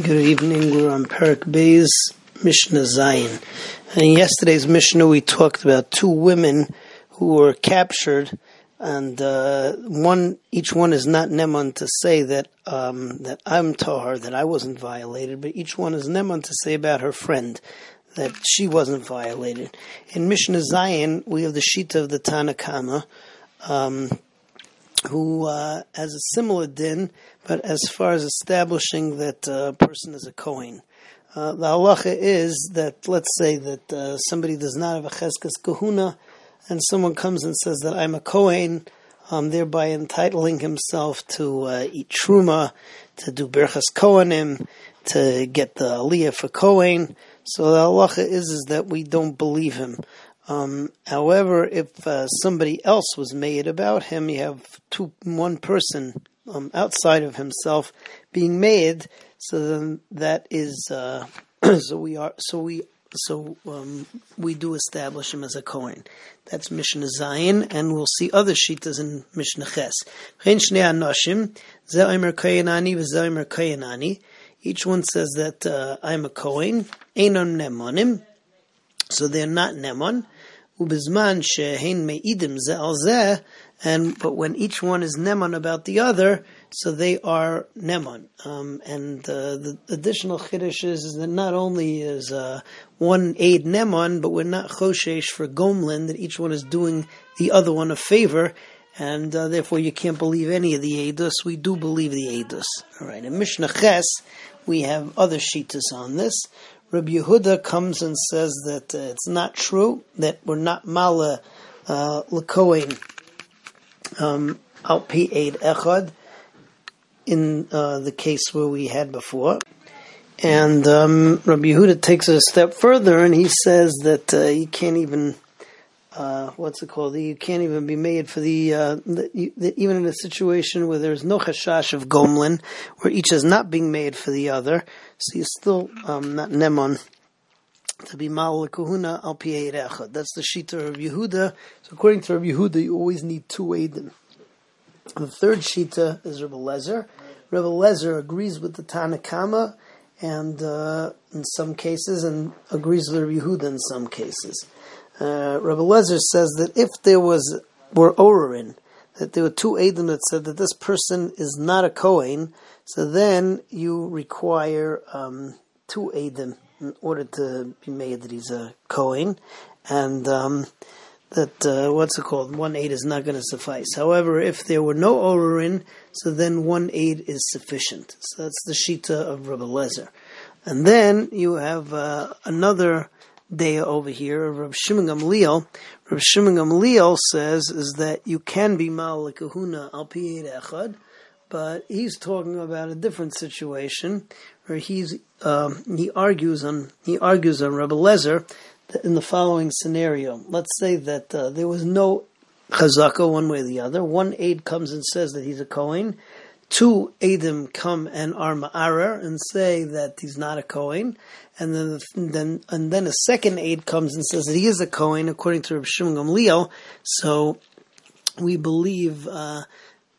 Good evening. We're on Parak Beis Mishnah Zayin. And in yesterday's Mishnah, we talked about two women who were captured, and uh, one each one is not neman to say that um, that I'm tahar, that I wasn't violated, but each one is neman to say about her friend that she wasn't violated. In Mishnah Zayin, we have the shita of the Tanakama. Um, who uh, has a similar din, but as far as establishing that a uh, person is a Kohen. Uh, the halacha is that, let's say that uh, somebody does not have a cheskes kahuna, and someone comes and says that I'm a Kohen, um, thereby entitling himself to uh, eat truma, to do berchas kohanim, to get the aliyah for Kohen. So the halacha is, is that we don't believe him. Um, however, if uh, somebody else was made about him, you have two, one person um, outside of himself being made. So then that is uh, so we are so we so um, we do establish him as a Kohen. That's Mishnah Zayin, and we'll see other shitas in Mishnah Ches. Each one says that uh, I'm a Kohen. Einon nemonim. So they're not nemon. Ubizman shehein meidim ze al and but when each one is nemon about the other, so they are nemon. Um, and uh, the additional chiddush is, is, that not only is uh, one aid nemon, but we're not choshesh for gomlin that each one is doing the other one a favor. And uh, therefore, you can't believe any of the edus. We do believe the edus. All right. In Mishnah Ches, we have other shitas on this. Rabbi Yehuda comes and says that uh, it's not true that we're not mala uh, lekoin um, al pi aid echad in uh, the case where we had before. And um, Rabbi Yehuda takes it a step further and he says that uh, can't even uh, what's it called? You can't even be made for the, uh, the, the, even in a situation where there's no chashash of gomlin, where each is not being made for the other, so you're still um, not nemon to be mal kahuna al. That's the shita of Yehuda. So according to Rabbi Yehuda, you always need two edim. The third shita is Rabbi Lezer. Rabbi Lezer agrees with the Tanakama, and uh, in some cases, and agrees with Rabbi Yehuda in some cases uh, Rabbi Lezer says that if there was were Orin, that there were two Adim that said that this person is not a Kohen, so then you require um, two Adim in order to be made that he's a Kohen, and um, that uh, what's it called? One aid is not going to suffice. However, if there were no Orin, so then one aid is sufficient. So that's the Shita of Rabbi Lezer. And then you have uh, another day over here Rav Shimon Gamliel. Rav Shimon Gamliel says is that you can be mal kahuna al echad, but he's talking about a different situation where he's um, he argues on he argues on Rabbi Lezer in the following scenario. Let's say that uh, there was no chazaka one way or the other. One aide comes and says that he's a Kohen. Two Adim come and are Ma'arer and say that he's not a Kohen and then then and then a second aid comes and says that he is a Kohen according to Rabbi Shimon Gamliel. So we believe uh,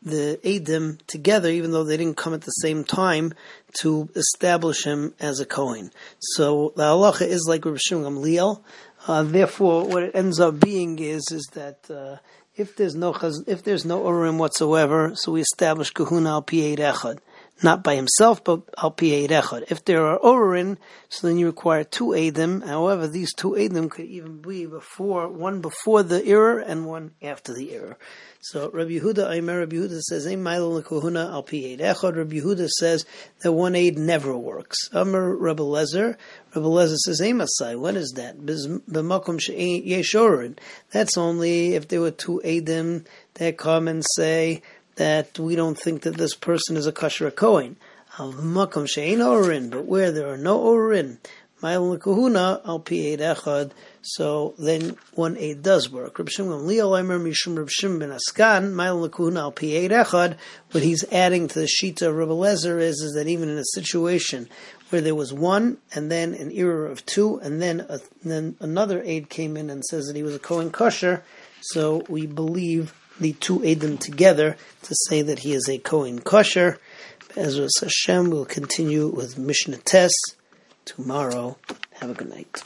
the Adim together, even though they didn't come at the same time, to establish him as a Kohen. So the halacha is like Rabbi Shimon Gamliel. Uh, therefore, what it ends up being is is that. Uh, if there's no if there's no urim whatsoever, so we establish kahuna al pi echad not by himself, but al pi echad. If there are orin, so then you require two edim. However, these two edim could even be before one before the error and one after the error. So Rabbi Yehuda, Aimer Rabbi Yehuda says, "Ein ma'il al pi echad." Rabbi Yehuda says that one aid never works. Amar Rabbi Lezer, Rabbi Lezer says, "Ein masai." When is that? B'makom yeshorin. That's only if there were two edim that come and say that we don't think that this person is a kosher Kohen. Makom she'ein orin, but where there are no orin, ma'il kahuna al pi echad. So then one aid does work. Reb Shimon Leo Leimer Mishum Reb Shimon ben Askan ma'il kahuna al pi echad. What he's adding to the shita of Reb Lezer is is that even in a situation where there was one and then an era of two and then a, then another aid came in and says that he was a Kohen kosher, so we believe the two edim together to say that he is a Kohen kosher. Ezra Hashem will continue with Mishnah Tes tomorrow. Have a good night.